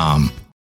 com.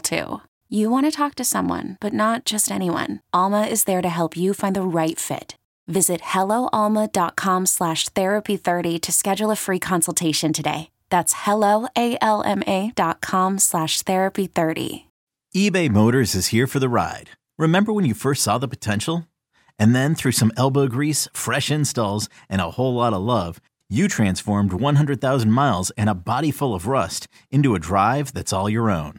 too. You want to talk to someone, but not just anyone. Alma is there to help you find the right fit. Visit helloalma.com slash therapy30 to schedule a free consultation today. That's helloalma.com slash therapy30. eBay Motors is here for the ride. Remember when you first saw the potential? And then through some elbow grease, fresh installs, and a whole lot of love, you transformed 100,000 miles and a body full of rust into a drive that's all your own.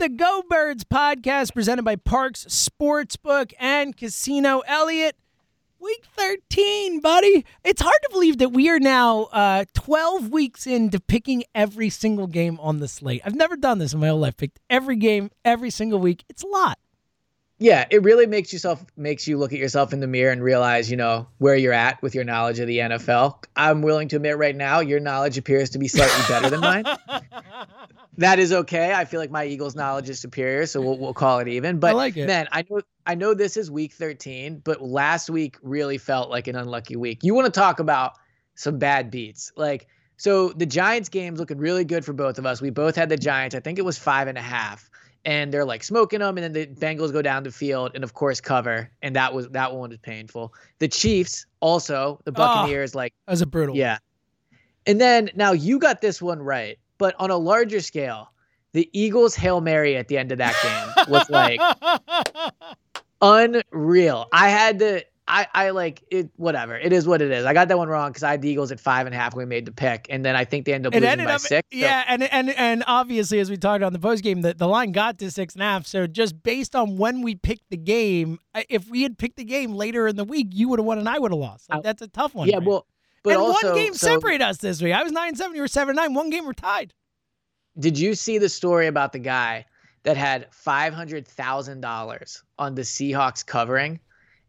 The Go Birds podcast presented by Parx Sportsbook and Casino Elliott. Week 13, buddy. It's hard to believe that we are now uh, 12 weeks into picking every single game on the slate. I've never done this in my whole life. Picked every game every single week. It's a lot. Yeah, it really makes yourself makes you look at yourself in the mirror and realize, you know, where you're at with your knowledge of the NFL. I'm willing to admit right now, your knowledge appears to be slightly better than mine. that is okay. I feel like my Eagles knowledge is superior, so we'll we'll call it even. But like it. man, I know I know this is week 13, but last week really felt like an unlucky week. You want to talk about some bad beats, like so the Giants game's looking really good for both of us. We both had the Giants. I think it was five and a half and they're like smoking them, and then the Bengals go down the field and of course cover, and that was that one was painful. The Chiefs also, the ah, Buccaneers, like That was a brutal. yeah, and then now you got this one right, but on a larger scale, the Eagles hail mary at the end of that game was like unreal. I had to. I, I like it, whatever. It is what it is. I got that one wrong because I had the Eagles at five and a half when we made the pick, and then I think they ended up it losing ended by up, six. so- yeah, and and and obviously, as we talked on the post game, that the line got to six and a half. So just based on when we picked the game, if we had picked the game later in the week, you would have won and I would have lost. Like, that's a tough one. yeah, man. well, but and also one game so- separated us this week. I was nine and seven, you were seven and nine. One game we're tied. Did you see the story about the guy that had five hundred thousand dollars on the Seahawks covering,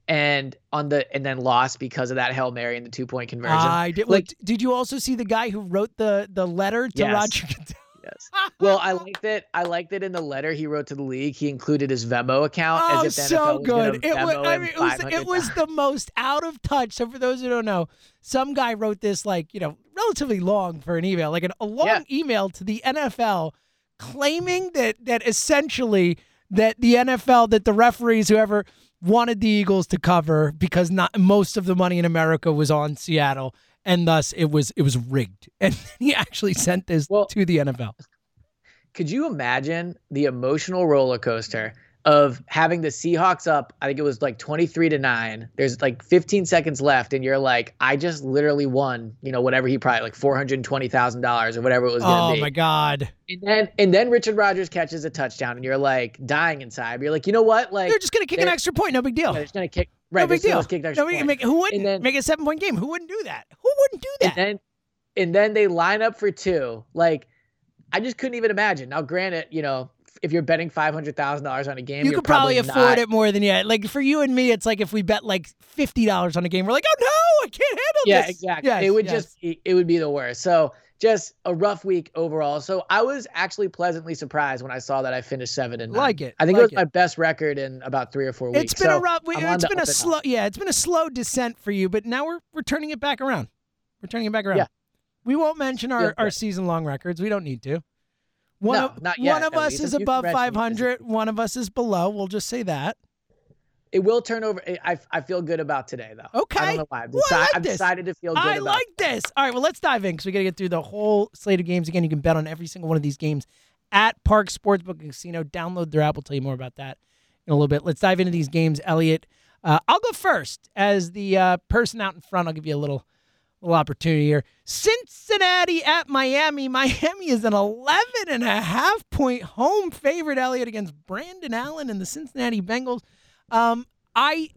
and on the and then lost because of that hail mary and the two point conversion? I did. Like- did you also see the guy who wrote the the letter to Yes. Roger Goodell? yes. Well, I liked it. I liked it in the letter he wrote to the league. He included his Venmo account Oh, as if so was good! It was. I mean, it was. It was $500,000. the most out of touch. So for those who don't know, some guy wrote this like you know relatively long for an email, like an, a long Yeah. email to the NFL, claiming that that essentially that the NFL, that the referees, whoever wanted the Eagles to cover because not most of the money in America was on Seattle, and thus it was it was rigged. And he actually sent this Well- to the NFL. Could you imagine the emotional roller coaster of having the Seahawks up. I think it was like 23 to 9. There's like 15 seconds left and you're like I just literally won, you know, whatever he probably like $420,000 or whatever it was going to Oh be. my god. And then and then Richard Rodgers catches a touchdown and you're like dying inside. You're like, "You know what? Like They're just gonna kick an extra point. No big deal. they're just going to kick right, no big deal. kick extra No, point. make, who wouldn't then- make a seven point game? Who wouldn't do that? Who wouldn't do that? and then and then they line up for two. Like I just couldn't even imagine. Now, granted, you know, if you're betting five hundred thousand dollars on a game, you could probably, afford not- it more than yeah. Like for you and me, it's like if we bet like fifty dollars on a game, we're like, oh no, I can't handle Yeah, this. Yeah, exactly. Yes, it would yes. just be- it would be the worst. So just a rough week overall. So I was actually pleasantly surprised when I saw that I finished seven and nine. Like it, I think like it was it. my best record in about three or four weeks. It's been a rough. On It's been a and up. slow. Yeah, it's been a slow descent for you, but now we're we're turning it back around. We're turning it back around. Yeah. We won't mention our, Feel our season long records. We don't need to. One No, of not yet, one of us least. is If above congratulate me, 500. One of us is below. We'll just say that. It will turn over. I, I feel good about today though. Okay. I don't know why. I've, Well, deci- like I've decided to feel good about. I like this. All right, well, let's dive in because we got to get through the whole slate of games again. You can bet on every single one of these games at Parx Sportsbook and Casino. Download their app. We'll tell you more about that in a little bit. Let's dive into these games, Elliot. Uh, I'll go first as the uh, person out in front. I'll give you a little little opportunity here. Cincinnati at Miami. Miami is an 11 and a half point home favorite, Elliot, against Brandon Allen and the Cincinnati Bengals. Um, I,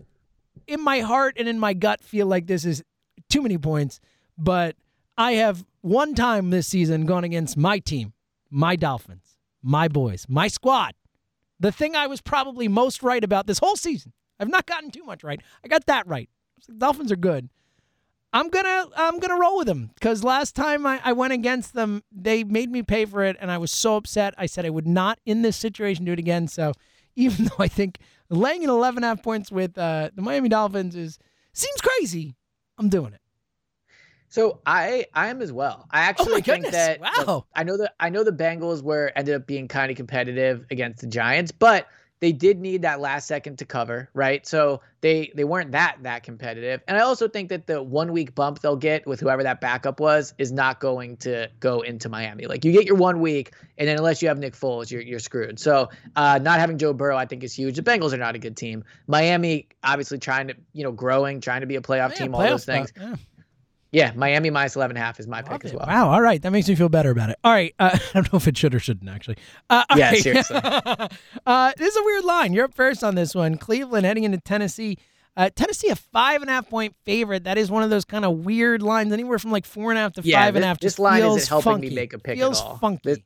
in my heart and in my gut, feel like this is too many points, but I have one time this season gone against my team, my Dolphins, my boys, my squad. The thing I was probably most right about this whole season. I've not gotten too much right. I got that right. Dolphins are good. I'm gonna I'm gonna roll with them because last time I, I went against them, they made me pay for it, and I was so upset. I said I would not in this situation do it again. So even though I think laying in 11 and a half points with uh, the Miami Dolphins is seems crazy, I'm doing it. So I I am as well. I actually Oh think that wow. look, I know that I know the Bengals were ended up being kind of competitive against the Giants, but they did need that last second to cover, right? So they they weren't that that competitive. And I also think that the one week bump they'll get with whoever that backup was is not going to go into Miami. Like you get your one week, and then unless you have Nick Foles, you're you're screwed. So uh, not having Joe Burrow, I think, is huge. The Bengals are not a good team. Miami obviously trying to you know growing, trying to be a playoff Yeah, team, all those things. spot, yeah. Yeah, Miami minus 11 half is my Love pick as well. Wow. All right. That makes me feel better about it. All right. Uh, I don't know if it should or shouldn't actually. Uh, Yeah, right. seriously. uh, this is a weird line. You're up first on this one. Cleveland heading into Tennessee. Uh, Tennessee a five and a half point favorite. That is one of those kind of weird lines, anywhere from like four and a half to Yeah, five and a this- half. this Just line isn't helping me make a pick at Feels all. funky. This-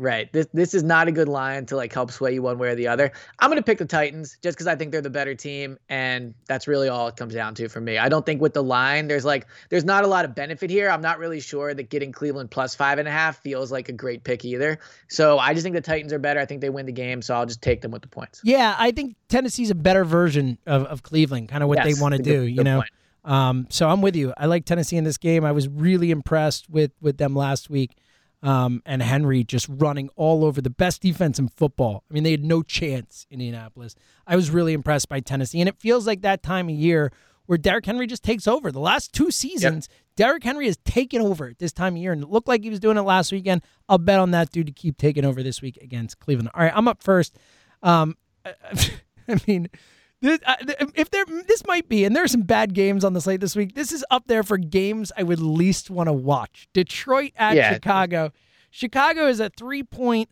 Right. This this is not a good line to like help sway you one way or the other. I'm gonna pick the Titans just because I think they're the better team, and that's really all it comes down to for me. I don't think with the line, there's like there's not a lot of benefit here. I'm not really sure that getting Cleveland plus five and a half feels like a great pick either. So I just think the Titans are better. I think they win the game, so I'll just take them with the points. Yeah, I think Tennessee's a better version of, of Cleveland, kind of what Yes, they want to good- do, you good know. Um, so I'm with you. I like Tennessee in this game. I was really impressed with with them last week. Um, and Henry just running all over the best defense in football. I mean, they had no chance in Indianapolis. I was really impressed by Tennessee, and it feels like that time of year where Derrick Henry just takes over. The last two seasons, Derrick Henry has taken over at this time of year, and it looked like he was doing it last weekend. I'll bet on that dude to keep taking over this week against Cleveland. All right, I'm up first. Um, I mean, this, uh, if there, this might be, and there are some bad games on the slate this week. This is up there for games I would least want to watch. Detroit at Yeah. Chicago. Chicago is a three point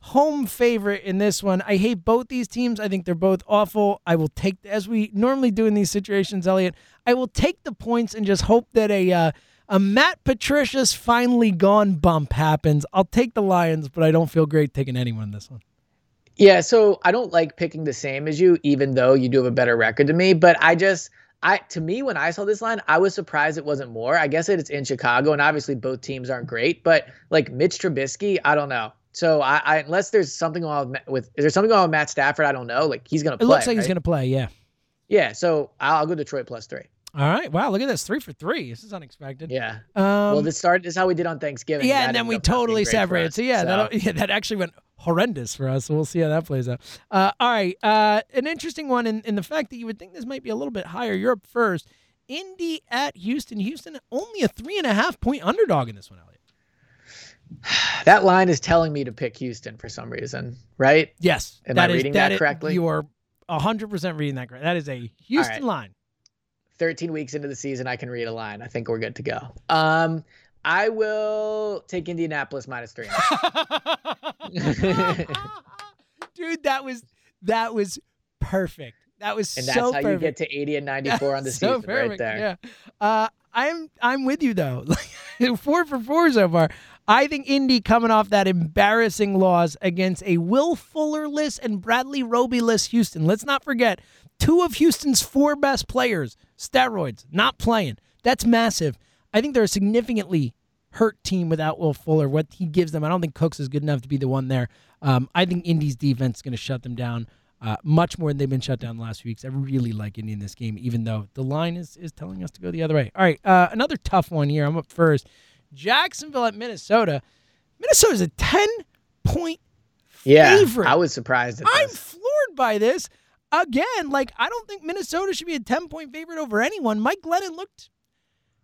home favorite in this one. I hate both these teams. I think they're both awful. I will take, as we normally do in these situations, Elliot. I will take the points and just hope that a uh, a Matt Patricia's finally gone bump happens. I'll take the Lions, but I don't feel great taking anyone in this one. Yeah, so I don't like picking the same as you, even though you do have a better record than me. But I just, I to me, when I saw this line, I was surprised it wasn't more. I guess it's in Chicago, and obviously both teams aren't great. But like Mitch Trubisky, I don't know. So I, I unless there's something on with, with is there something on with Matt Stafford? I don't know. Like he's gonna Play, It looks like he's going to play, yeah. Yeah, so I'll, I'll go Detroit plus three. All right. Wow, look at this. Three for three. This is unexpected. Yeah. Um, well, this. This is how we did on Thanksgiving. yeah, and then we up not being totally separated. us, So yeah, That, yeah, that actually went horrendous for us. So we'll see how that plays out. Uh, all right, uh, an interesting one in, in the fact that you would think this might be a little bit higher. You're up first. Indy at Houston. Houston only a three and a half point underdog in this one, Elliot. That line is telling me to pick Houston for some reason, right? Yes. Am that I is- reading that that is- correctly? You are 100% reading that correct. That is a Houston right. line. 13 weeks into the season, I can read a line. I think we're good to go. Um, I will take Indianapolis minus three. Dude, that was that was perfect. That was And that's so how perfect. you get to 80 and 94 on the so season perfect. right there. Yeah. Uh, I'm I'm with you though. Like four for four so far. I think Indy coming off that embarrassing loss against a Will Fullerless and Bradley Roby-less Houston. Let's not forget, two of Houston's four best players, steroids, not playing. That's massive. I think they're a significantly hurt team without Will Fuller. What he gives them, I don't think Cooks is good enough to be the one there. Um, I think Indy's defense is going to shut them down uh, much more than they've been shut down the last few weeks. I really like Indy in this game, even though the line is is telling us to go the other way. All right, uh, another tough one here. I'm up first. Jacksonville at Minnesota. Minnesota's a 10 point Yeah, favorite. I was surprised at I'm this. floored by this. Again, like I don't think Minnesota should be a 10 point favorite over anyone. Mike Glennon looked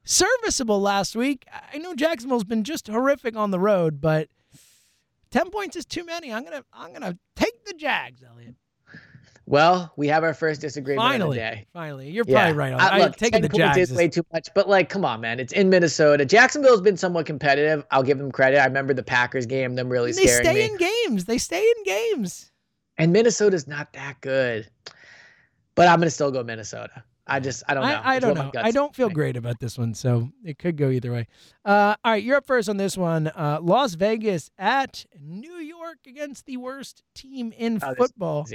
serviceable last week. I know Jacksonville's been just horrific on the road, but 10 points is too many. I'm going to I'm going to take the Jags, Elliot. Well, we have our first disagreement Finally. of the day. Finally. You're Yeah. probably right on that. I, look, taking 10 the Jags. is way too much, but like, come on, man. It's in Minnesota. Jacksonville's been somewhat competitive. I'll give them credit. I remember the Packers game, them really they stay me. in games. They stay in games. And Minnesota's not that good. But I'm gonna still go Minnesota. I just I don't know. I, I don't know. I don't feel great about this one, so it could go either way. Uh, all right, you're up first on this one. Uh, Las Vegas at New York against the worst team in Oh, football.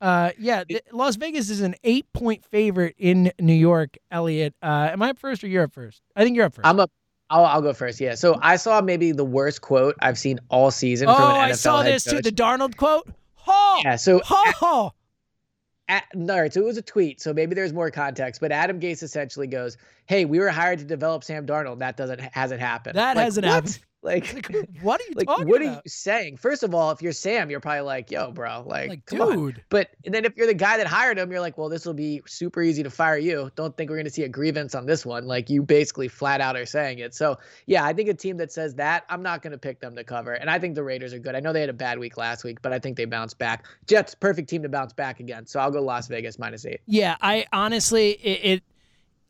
Uh, yeah, th- Las Vegas is an eight-point favorite in New York. Elliot, uh, am I up first or you're up first? I think you're up 1st I'm up. I'll, I'll go first. Yeah. So I saw maybe the worst quote I've seen all season oh, from an NFL I saw this too. The Darnold quote. Ha! yeah. So Ha! at, no, all right, so it was a tweet, so maybe there's more context. But Adam Gase essentially goes, "Hey, we were hired to develop Sam Darnold. That doesn't hasn't happened. That Like, hasn't what? happened. Like, Like, what are you like talking what are you saying? First of all, if you're Sam, you're probably like, "Yo, bro, like, Like, come on." dude. But and then if you're the guy that hired him, you're like, "Well, this will be super easy to fire you. Don't think we're going to see a grievance on this one." Like you basically flat out are saying it. So yeah, I think a team that says that, I'm not going to pick them to cover. And I think the Raiders are good. I know they had a bad week last week, but I think they bounced back. Jets, perfect team to bounce back again. So I'll go Las Vegas minus eight. Yeah, I honestly, it, it,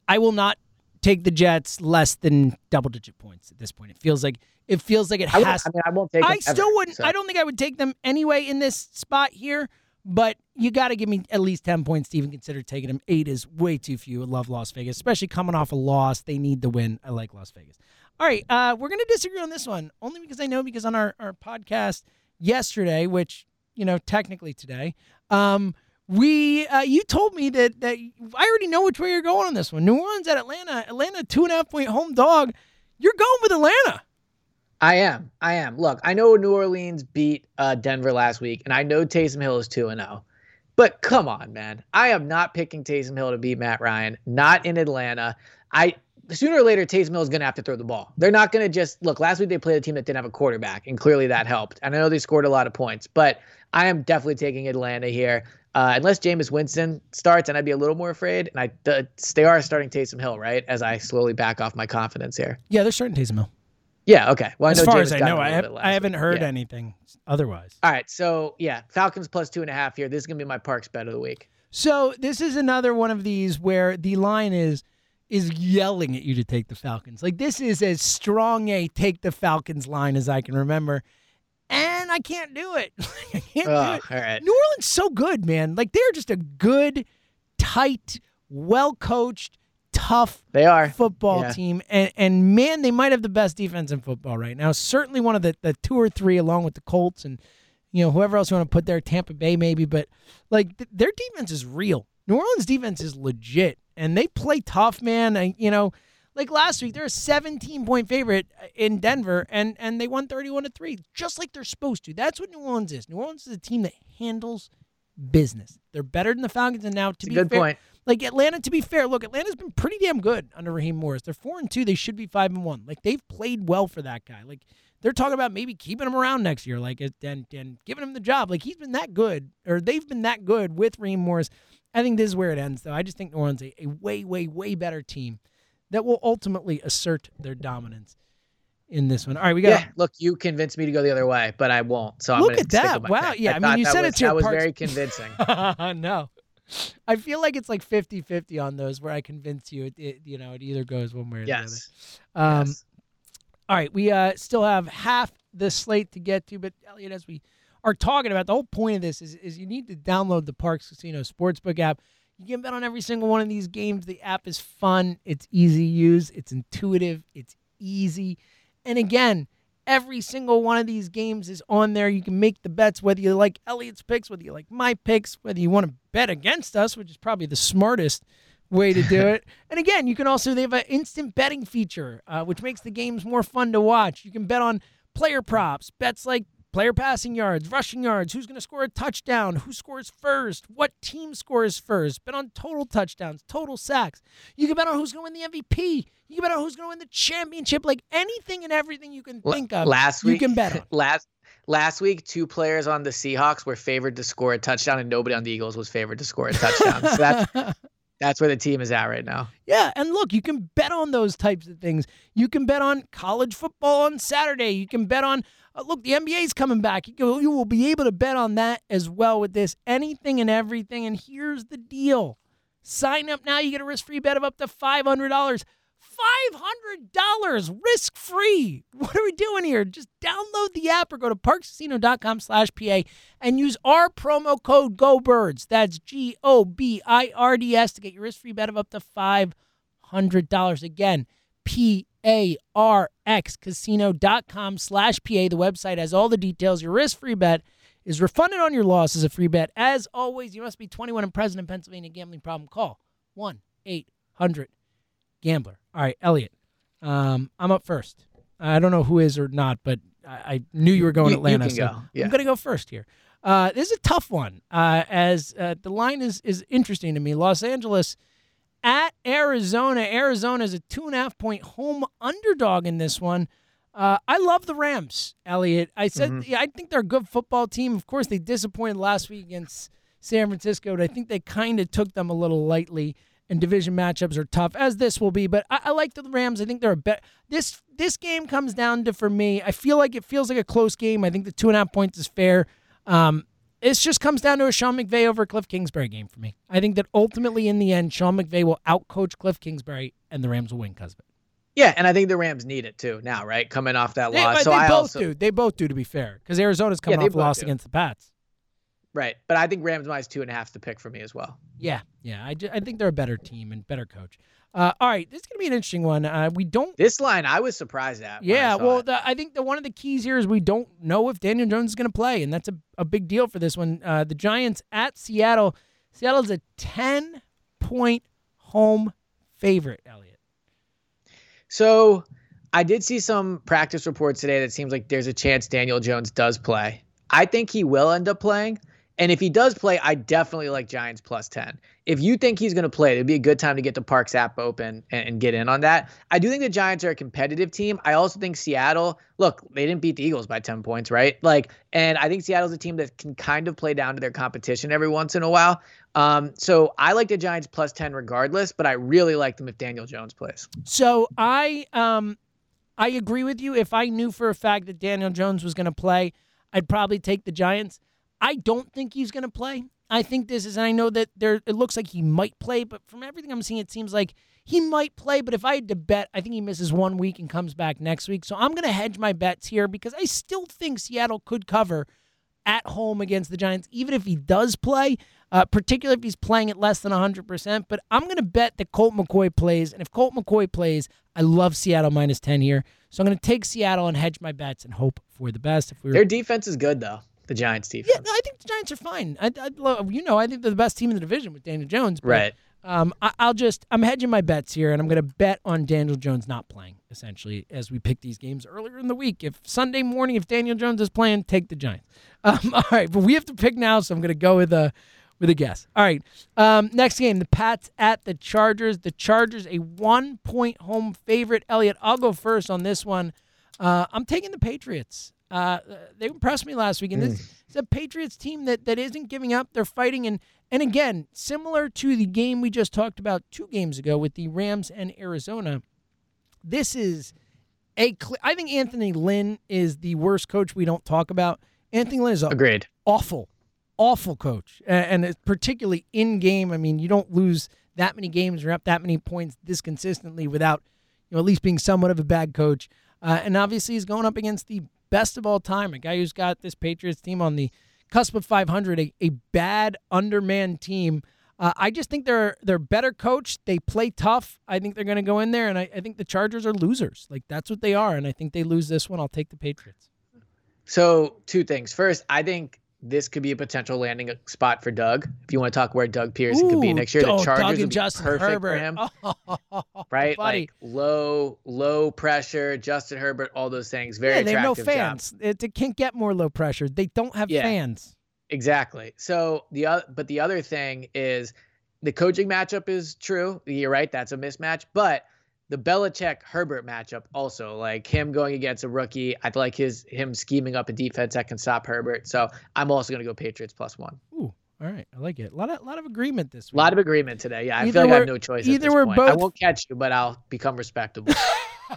I will not take the Jets less than double digit points at this point. It feels like it feels like it I, has. I mean, I won't take. I still ever, wouldn't. so. I don't think I would take them anyway in this spot here. But you got to give me at least ten points to even consider taking them. Eight is way too few. I love Las Vegas, especially coming off a loss. They need the win. I like Las Vegas. All right, uh, we're gonna disagree on this one only because I know because on our our podcast yesterday, which you know technically today, um, we uh, you told me that that I already know which way you're going on this one. New Orleans at Atlanta. Atlanta two and a half point home dog. You're going with Atlanta. I am. I am. Look, I know New Orleans beat uh, Denver last week, and I know Taysom Hill is 2 0. But come on, man. I am not picking Taysom Hill to beat Matt Ryan, not in Atlanta. I sooner or later Taysom Hill is going to have to throw the ball. They're not going to just look. Last week they played a team that didn't have a quarterback, and clearly that helped. And I know they scored a lot of points, but I am definitely taking Atlanta here. Uh, unless Jameis Winston starts, and I'd be a little more afraid. And I, the, they are starting Taysom Hill, right? As I slowly back off my confidence here. Yeah, they're starting Taysom Hill. Yeah. Okay. Well, I as know far Jameis as I know, I, have, I haven't heard Yeah. anything otherwise. All right, so yeah, Falcons plus two and a half here. This is gonna be my Parx bet of the week. So this is another one of these where the line is is yelling at you to take the Falcons. Like this is as strong a take the Falcons line as I can remember, and I can't do it. I can't do it. all right. New Orleans so good, man. Like they're just a good, tight, well coached, tough They are. football Yeah. team, and and man, they might have the best defense in football right now. Certainly one of the, the two or three, along with the Colts and you know whoever else you want to put there, Tampa Bay maybe. But like th- their defense is real. New Orleans defense is legit, and they play tough, man. I, you know, like last week they're a 17 point favorite uh, in Denver, and and they won 31 to three, just like they're supposed to. That's what New Orleans is. New Orleans is a team that handles business. They're better than the Falcons, and now to It's a be good fair, point. Like Atlanta, to be fair, look, Atlanta's been pretty damn good under Raheem Morris. They're four and two. They should be five and one. Like they've played well for that guy. Like they're talking about maybe keeping him around next year, like and and giving him the job. Like he's been that good, or they've been that good with Raheem Morris. I think this is where it ends, though. I just think New Orleans a, a way, way, way better team that will ultimately assert their dominance. in this one. All right, we got. Yeah, look, you convinced me to go the other way, but I won't. So I'm Look at stick that. Wow, yeah, I mean, you said was, it's your that was parts- very convincing. no. I feel like it's like 50-50 on those where I convince you it, it you know it either goes one way or yes. the other. Um yes. all right, we uh still have half the slate to get to, but Elliot as we are talking about the whole point of this is is you need to download the Parx Casino Sportsbook app. You can bet on every single one of these games. The app is fun, it's easy to use, it's intuitive, it's easy. And again, every single one of these games is on there. You can make the bets whether you like Elliot's picks, whether you like my picks, whether you want to bet against us, which is probably the smartest way to do it. and again, you can also they have an instant betting feature, uh, which makes the games more fun to watch. You can bet on player props, bets like player passing yards, rushing yards, who's going to score a touchdown, who scores first, what team scores first, bet on total touchdowns, total sacks. You can bet on who's going to win the MVP. You can bet on who's going to win the championship, like anything and everything you can think of. last you can bet on. last last week, two players on the Seahawks were favored to score a touchdown, and nobody on the Eagles was favored to score a touchdown. so that's that's where the team is at right now. Yeah, and look, you can bet on those types of things. You can bet on college football on Saturday. You can bet on uh, look, the NBA's coming back. You, go, you will be able to bet on that as well with this. Anything and everything. And here's the deal: sign up now. You get a risk-free bet of up to five hundred dollars. Five hundred dollars risk-free. What are we doing here? Just download the app or go to parxcasino.com/pa and use our promo code GoBirds. That's G O B I R D S to get your risk-free bet of up to five hundred dollars. Again, P A R X casino.com slash PA. The website has all the details. Your risk-free bet is refunded on your loss as a free bet. As always, you must be 21 and present in Pennsylvania. Gambling problem? Call one eight hundred gambler. All right, Elliot. Um, I'm up first. I don't know who is or not, but I, I knew you were going You- you Atlanta. can so go. Yeah. I'm going to go first here. Uh, this is a tough one, uh, as uh, the line is is interesting to me. Los Angeles at Arizona. Arizona is a two and a half point home underdog in this one. Uh, I love the Rams, Elliot. I said Mm-hmm. yeah, I think they're a good football team. Of course, they disappointed last week against San Francisco, but I think they kind of took them a little lightly. And division matchups are tough, as this will be. But I, I like the Rams. I think they're a bet. This this game comes down to for me. I feel like it feels like a close game. I think the two and a half points is fair. Um, this just comes down to a Sean McVay over Cliff Kingsbury game for me. I think that ultimately, in the end, Sean McVay will outcoach Cliff Kingsbury, and the Rams will win because of it. Yeah, and I think the Rams need it too now, right? Coming off that They, loss. so they I both also do. They both do, to be fair, because Arizona's coming they off a loss do. against the Pats. Right, but I think Rams minus two and a half is the pick for me as well. Yeah, yeah. I, I think they're a better team and better coach. Uh, all right, this is gonna be an interesting one. Uh, we don't. This line I was surprised at. when I Yeah, well, the, I think that one of the keys here is we don't know if Daniel Jones is going to play, and that's a, a big deal for this one. Uh, the Giants at Seattle. Seattle's a ten point home favorite. Elliot. So I did see some practice reports today that seems like there's a chance Daniel Jones does play. I think he will end up playing. And if he does play, I definitely like Giants plus 10. If you think he's going to play, it'd be a good time to get the Parx app open and, and get in on that. I do think the Giants are a competitive team. I also think Seattle, look, they didn't beat the Eagles by 10 points, right? Like, and I think Seattle's a team that can kind of play down to their competition every once in a while. Um, so I like the Giants plus 10 regardless, but I really like them if Daniel Jones plays. So I um I agree with you. If I knew for a fact that Daniel Jones was going to play, I'd probably take the Giants. I don't think he's going to play. I think this is, and I know that there. It looks like he might play, but from everything I'm seeing, it seems like he might play. But if I had to bet, I think he misses one week and comes back next week. So I'm going to hedge my bets here because I still think Seattle could cover at home against the Giants, even if he does play, uh, particularly if he's playing at less than 100%. But I'm going to bet that Colt McCoy plays. And if Colt McCoy plays, I love Seattle minus 10 here. So I'm going to take Seattle and hedge my bets and hope for the best. If we were Their defense is good though. The Giants defense. yeah, no, I think the Giants are fine. I, I love, you know, I think they're the best team in the division with Daniel Jones. but, Right. Um, I, I'll just I'm hedging my bets here, and I'm going to bet on Daniel Jones not playing. Essentially, as we pick these games earlier in the week. If Sunday morning, if Daniel Jones is playing, take the Giants. Um, all right, but we have to pick now, so I'm going to go with a with a guess. All right, um, next game, the Pats at the Chargers. The Chargers a one point home favorite. Elliot, I'll go first on this one. Uh, I'm taking the Patriots. Uh, they impressed me last week, and this is a Patriots team that, that isn't giving up. They're fighting, and and again, similar to the game we just talked about two games ago with the Rams and Arizona, this is a. Cl- I think Anthony Lynn is the worst coach we don't talk about. Anthony Lynn is a Agreed. awful, awful coach, and it's particularly in game. I mean, you don't lose that many games or up that many points this consistently without, you know, at least being somewhat of a bad coach. Uh, and obviously, he's going up against the best of all time, a guy who's got this Patriots team on the cusp of 500, a, a bad undermanned team. Uh, I just think they're they're better coached. They play tough. I think they're going to go in there, and I, I think the Chargers are losers. Like that's what they are, and I think they lose this one. I'll take the Patriots. So two things. First, I think this could be a potential landing spot for Doug. If you want to talk where Doug Pederson could be next year, the oh, Chargers Doug would be Justin perfect Herbert. for him. Oh, right? buddy. Like low, low pressure, Justin Herbert, all those things. Very yeah, they have no fans. It, it can't get more low pressure. They don't have Yeah. fans. Exactly. So the other, but the other thing is the coaching matchup is true. You're right. That's a mismatch. But the Belichick Herbert matchup also, like him going against a rookie, I'd like his him scheming up a defense that can stop Herbert. So I'm also going to go Patriots plus one. Ooh, all right, I like it. A lot of lot of agreement this week. A lot of agreement today. Yeah, I feel like I have no choice. either at this we're point. I won't catch you, but I'll become respectable.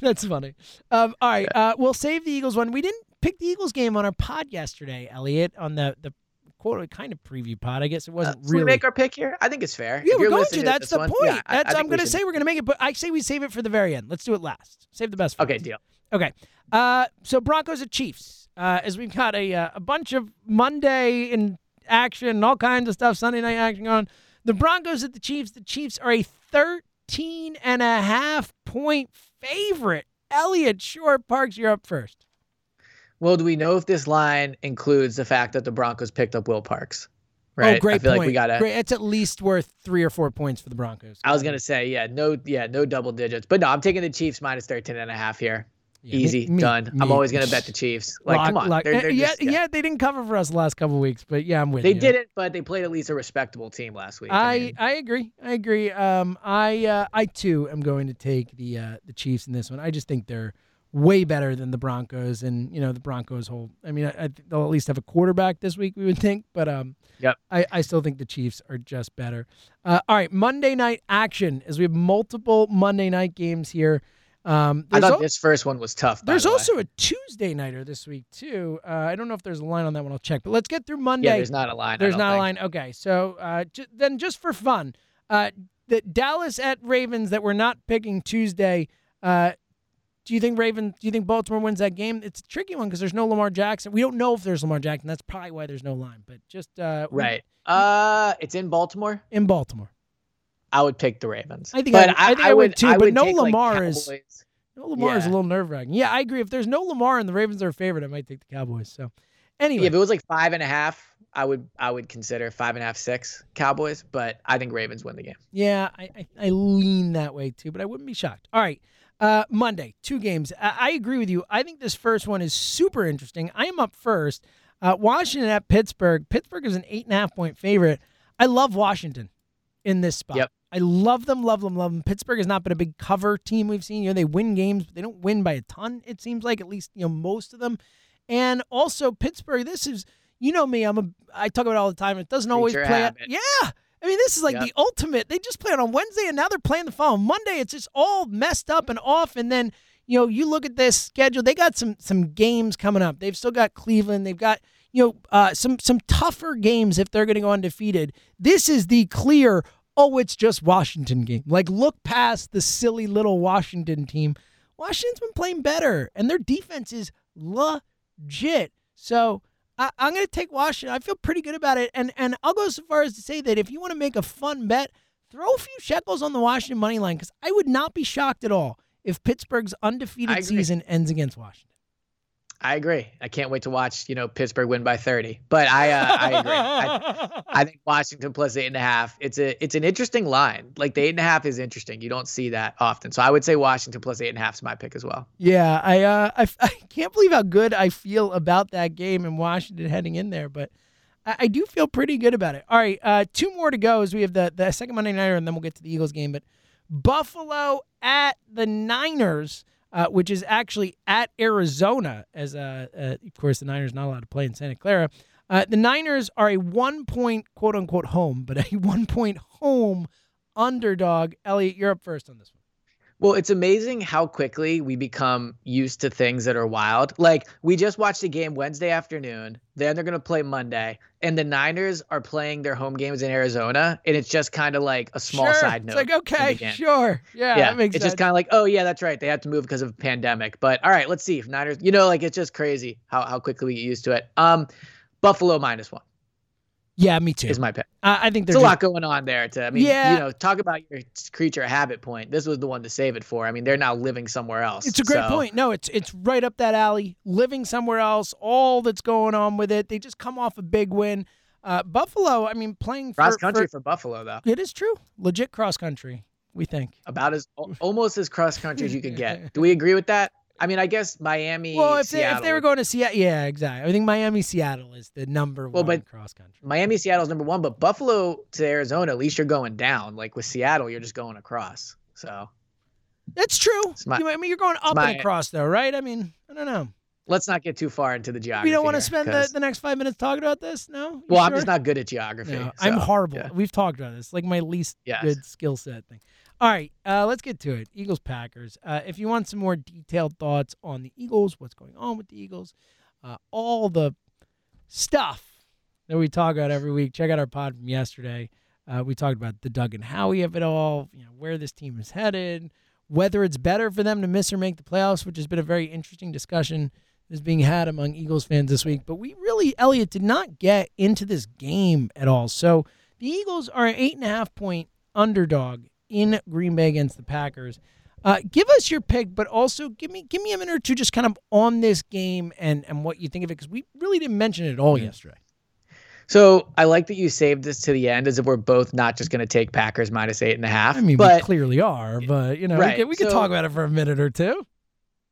That's funny. Um, all right, uh, we'll save the Eagles one. We didn't pick the Eagles game on our pod yesterday, Elliot, on the the quote kind of preview pod. I guess it Uh, wasn't should really. we make our pick here? I think it's fair. yeah, If we're going to. That's the one- point. yeah, I- I That's think I'm going to say we're going to make it, but I say we save it for the very end. Let's do it last. Save the best. For Okay, deal. Okay. Uh, so Broncos at Chiefs. Uh, as we've got a uh, a bunch of Monday in action and all kinds of stuff, Sunday night action on. The Broncos at the Chiefs. The Chiefs are a 13 and a half point favorite. Elliot Shorr-Parks, you're up first. Well, do we know if this line includes the fact that the Broncos picked up Will Parks? Right. Oh, great I feel point. like we gotta. Great. It's at least worth three or four points for the Broncos. I was gonna say, yeah, no, yeah, no double digits, but no, I'm taking the Chiefs minus 13 and a half here. Yeah, Easy, me- done. I'm always gonna bet the Chiefs. Like, Lock- come on, lock- they're, they're yeah, just- yeah, they didn't cover for us the last couple weeks, but yeah, I'm with They you. didn't, but they played at least a respectable team last week. I, mean, I agree. I agree. Um, I uh, I too am going to take the uh, the Chiefs in this one. I just think they're way better than the Broncos, and you know the Broncos hold. I mean, I, I, they'll at least have a quarterback this week. We would think, but um, Yep. I, I still think the Chiefs are just better. Uh, all right, Monday night action as we have multiple Monday night games here. Um, I thought al- this first one was tough. there's the way. also a Tuesday nighter this week too. Uh, I don't know if there's a line on that one. I'll check. But let's get through Monday. yeah, there's not a line. There's not a line. Okay, so uh, ju- then just for fun, uh, the Dallas at Ravens that we're not picking Tuesday. Uh, do you think Raven? Do you think Baltimore wins that game? It's a tricky one because there's no Lamar Jackson. We don't know if there's Lamar Jackson. That's probably why there's no line. But just uh, we- Right. Uh, it's in Baltimore. in Baltimore. I would pick the Ravens. I think but I- I think I would too, I but would no take, like, Lamar is- No Lamar is a little nerve wracking. Yeah, I agree. If there's no Lamar and the Ravens are a favorite, I might take the Cowboys. So anyway, Yeah, if it was like five and a half, I would I would consider five and a half, six Cowboys. But I think Ravens win the game. Yeah, I, I, I lean that way too, but I wouldn't be shocked. All right. Uh, Monday, two games. I, I agree with you. I think this first one is super interesting. I am up first. Uh, Washington at Pittsburgh. Pittsburgh is an eight and a half point favorite. I love Washington in this spot. Yep. I love them, love them, love them. Pittsburgh has not been a big cover team we've seen. You know, they win games, but they don't win by a ton, it seems like, at least, you know, most of them. And also Pittsburgh, this is you know me, I'm a I talk about it all the time. It doesn't always play out. Yeah. I mean, this is like Yep. the ultimate. They just played on Wednesday and now they're playing the following Monday. It's just all messed up and off. And then, you know, you look at this schedule, they got some some games coming up. They've still got Cleveland. They've got, you know, uh, some some tougher games if they're gonna go undefeated. This is the clear, oh, it's just Washington game. Like look past the silly little Washington team. Washington's been playing better, and their defense is legit. So I, I'm going to take Washington. I feel pretty good about it, and and I'll go so far as to say that if you want to make a fun bet, throw a few shekels on the Washington money line because I would not be shocked at all if Pittsburgh's undefeated season ends against Washington. I agree. I can't wait to watch you know Pittsburgh win by 30. But I uh, I agree. I, I think Washington plus eight and a half. It's a it's an interesting line. Like the eight and a half is interesting. You don't see that often. So I would say Washington plus eight and a half is my pick as well. Yeah, I, uh, I I can't believe how good I feel about that game in Washington heading in there, but I, I do feel pretty good about it. All right, uh, two more to go as we have the the second Monday nighter, and then we'll get to the Eagles game. But Buffalo at the Niners, uh, which is actually at Arizona, as uh, uh, of course the Niners not allowed to play in Santa Clara. Uh, the Niners are a one point quote unquote home, but a one point home underdog. Elliot, you're up first on this one. Well, it's amazing how quickly we become used to things that are wild. Like we just watched a game Wednesday afternoon, then they're going to play Monday, and the Niners are playing their home games in Arizona, and it's just kind of like a small sure. side note. It's like okay, sure, yeah, yeah. that makes sense. it's sense. just kind of like, oh yeah, that's right. They have to move because of pandemic. But all right, let's see if Niners. You know, like it's just crazy how how quickly we get used to it. Um, Buffalo minus one yeah, me too. is my pick. I, I think There's a lot going on there. To I mean, Yeah. you know, talk about your creature habit point. This was the one to save it for. I mean, they're now living somewhere else. It's a great so- point. No, it's it's right up that alley. Living somewhere else, all that's going on with it. They just come off a big win. Uh, Buffalo, I mean, playing for, Cross country for- for Buffalo though. it is true. Legit cross country. We think. About as almost as cross country as you could get. Do we agree with that? I mean, I guess Miami. Well, if they, if they were going to Seattle, yeah, exactly. I think Miami, Seattle is the number Well, one but cross country. Miami, Seattle's number one, but Buffalo to Arizona, at least you're going down. Like with Seattle, you're just going across. So That's true. My- You- I mean, you're going up my- and across, though, right? I mean, I don't know. let's not get too far into the geography. We don't want to spend the, the next five minutes talking about this. No. You well, I'm just not good at geography. No, I'm horrible. yeah. We've talked about this. Like my least Yes. good skill set thing. All right, uh, let's get to it. Eagles Packers. Uh, if you want some more detailed thoughts on the Eagles, what's going on with the Eagles, uh, all the stuff that we talk about every week, check out our pod from yesterday. Uh, we talked about the Doug and Howie of it all, you know, where this team is headed, whether it's better for them to miss or make the playoffs, which has been a very interesting discussion that's being had among Eagles fans this week. But we really, Elliot, did not get into this game at all. So the Eagles are an eight and a half point underdog in Green Bay against the Packers. Uh, give us your pick, but also give me give me a minute or two just kind of on this game and and what you think of it because we really didn't mention it at all yesterday. So I like that you saved this to the end, as if we're both not just going to take Packers minus eight and a half. I mean, we clearly are, but you know, we Right, could, we could so- talk about it for a minute or two.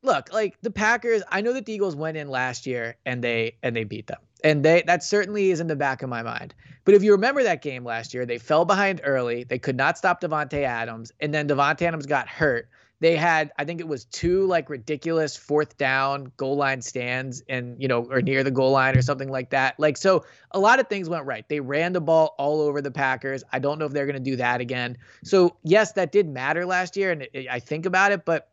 look, like the Packers, I know that the Eagles went in last year and they and they beat them. And they that certainly is in the back of my mind. But if you remember that game last year, they fell behind early. They could not stop Davante Adams, and then Davante Adams got hurt. They had, I think it was two like ridiculous fourth down goal line stands and, you know, or near the goal line or something like that. Like, so a lot of things went right. They ran the ball all over the Packers. I don't know if they're going to do that again. So, yes, that did matter last year. And it, I think about it, but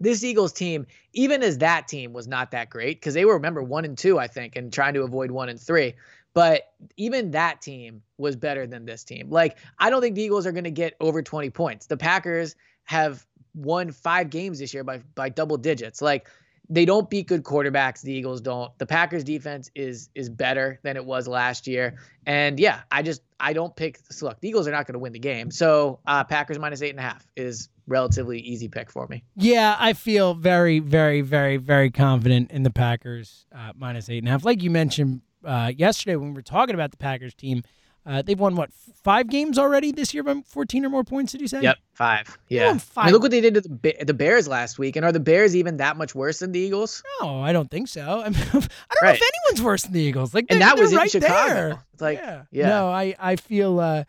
this Eagles team, even as that team was not that great because they were remember one and two, I think, and trying to avoid one and three. But even that team was better than this team. Like, I don't think the Eagles are going to get over 20 points. The Packers have won five games this year by by double digits. Like, they don't beat good quarterbacks. The Eagles don't. The Packers defense is is better than it was last year. And yeah, I just I don't pick. So look, the Eagles are not going to win the game. So uh, Packers minus eight and a half is relatively easy pick for me. Yeah, I feel very, very, very, very confident in the Packers uh, minus eight and a half. Like you mentioned uh, yesterday when we were talking about the Packers team, uh, they've won what five games already this year by fourteen or more points. Did you say? Yep, five. Yeah. won I five. mean, look what they did to the, Ba- the Bears last week. And are the Bears even that much worse than the Eagles? No, I don't think so. I, mean, I don't know if anyone's worse than the Eagles. Like, And that was in right Chicago. There. It's like, yeah. yeah. No, I I feel. Uh,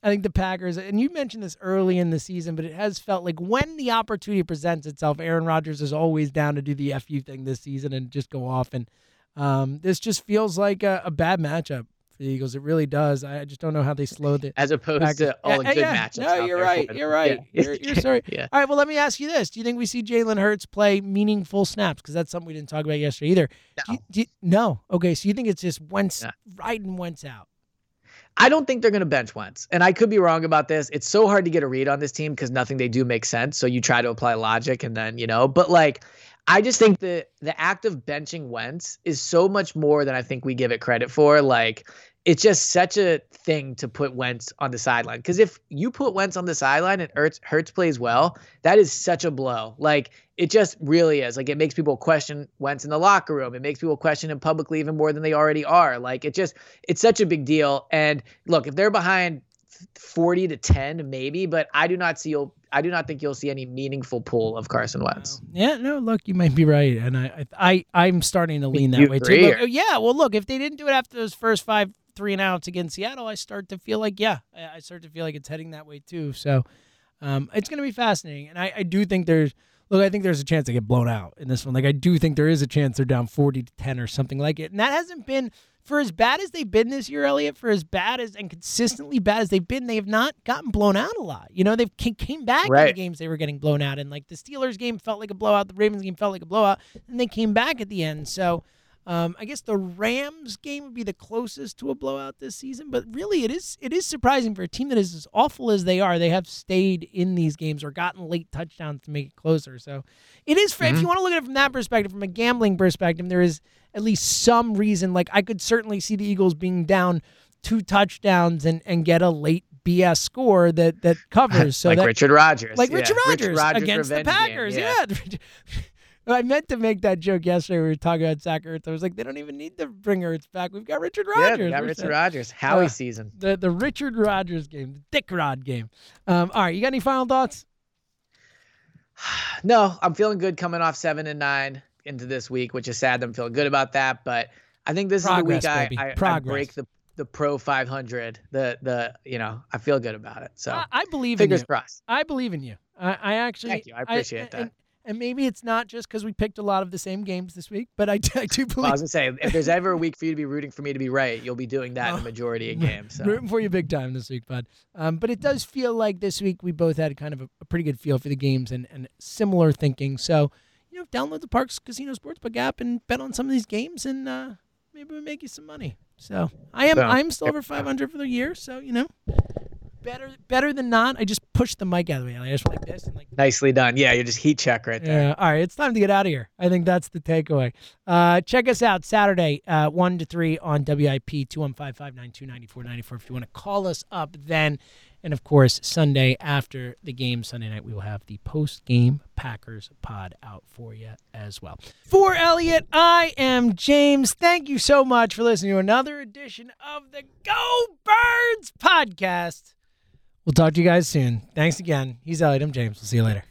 I think the Packers, and you mentioned this early in the season, but it has felt like when the opportunity presents itself, Aaron Rodgers is always down to do the fu thing this season and just go off. And um, this just feels like a, a bad matchup for the Eagles. It really does. I just don't know how they slowed it. As opposed Packers. to all the Yeah, good yeah. matchups. No, you're right. You're right. Yeah. You're, you're sorry. yeah. All right. Well, let me ask you this: Do you think we see Jalen Hurts play meaningful snaps? Because that's something we didn't talk about yesterday either. Do No. you- do you- no. Okay. So you think it's just Wentz No. riding Wentz out? I don't think they're going to bench Wentz. And I could be wrong about this. It's so hard to get a read on this team because nothing they do makes sense. So you try to apply logic and then, you know, but like, I just think the the act of benching Wentz is so much more than I think we give it credit for. Like, it's just such a thing to put Wentz on the sideline. Because if you put Wentz on the sideline and Hurts, Hurts plays well, that is such a blow. Like, it just really is. Like, it makes people question Wentz in the locker room. It makes people question him publicly even more than they already are. Like, it just, it's such a big deal. And look, if they're behind 40 to 10, maybe, but I do not see you'll, I do not think you'll see any meaningful pull of Carson Wentz. Yeah. No. Look, you might be right, and I I, I'm starting to lean that You way agree, too. Look, yeah. Well, look, if they didn't do it after those first five three and outs against Seattle, I start to feel like yeah, I, start to feel like it's heading that way too. So. Um, it's going to be fascinating, and I, I do think there's Look, I think there's a chance they get blown out in this one. Like I do think there is a chance they're down 40 to 10 or something like it. And that hasn't been for as bad as they've been this year, Elliot, for as bad as and consistently bad as they've been, they have not gotten blown out a lot. You know, they've came back right. in the games they were getting blown out And Like the Steelers game felt like a blowout, the Ravens game felt like a blowout, and they came back at the end. So um, I guess the Rams game would be the closest to a blowout this season, but really it is it is surprising for a team that is as awful as they are. They have stayed in these games or gotten late touchdowns to make it closer. So it is. Mm-hmm. If you want to look at it from that perspective, from a gambling perspective, there is at least some reason. Like I could certainly see the Eagles being down two touchdowns and and get a late BS score that that covers. So like that, Richard Rodgers, like Richard yeah. Rodgers, Richard Rodgers against the Packers, game, yeah. yeah. I meant to make that joke yesterday. We were talking about Zach Ertz. I was like, they don't even need to bring Ertz back. We've got Richard Rodgers. Yeah, we got Richard. Rodgers. Howie Uh, season. The the Richard Rodgers game, the Dick Rod game. Um, all right, you got any final thoughts? No, I'm feeling good coming off seven and nine into this week, which is sad. I'm feeling good about that, but I think this Progress, is the week I, I, I break the the pro 500. The the you know I feel good about it. So I, I believe fingers in you. crossed. I believe in you. I, I actually. Thank you. I appreciate that. And, maybe it's not just because we picked a lot of the same games this week, but I, I do Well, I was gonna say if there's ever a week for you to be rooting for me to be right, you'll be doing that in the majority of games. So. Rooting for you big time this week, bud. Um, but it does feel like this week we both had kind of a, a pretty good feel for the games and, and similar thinking. So, you know, download the Parx Casino Sportsbook app and bet on some of these games, and uh, maybe we make you some money. So I am Boom. I'm still over 500 for the year. So you know, better better than not. I just pushed the mic out of the way. I just like this and like. Nicely done. Yeah, you're just heat check right there. Yeah. All right. It's time to get out of here. I think that's the takeaway. Uh, check us out Saturday, uh, 1 to 3 on WIP 215 592 9494 if you want to call us up then. And of course, Sunday after the game, Sunday night, we will have the post game Packers pod out for you as well. For Elliot, I am James. Thank you so much for listening to another edition of the Go Birds podcast. We'll talk to you guys soon. Thanks again. He's Elliot. I'm James. We'll see you later.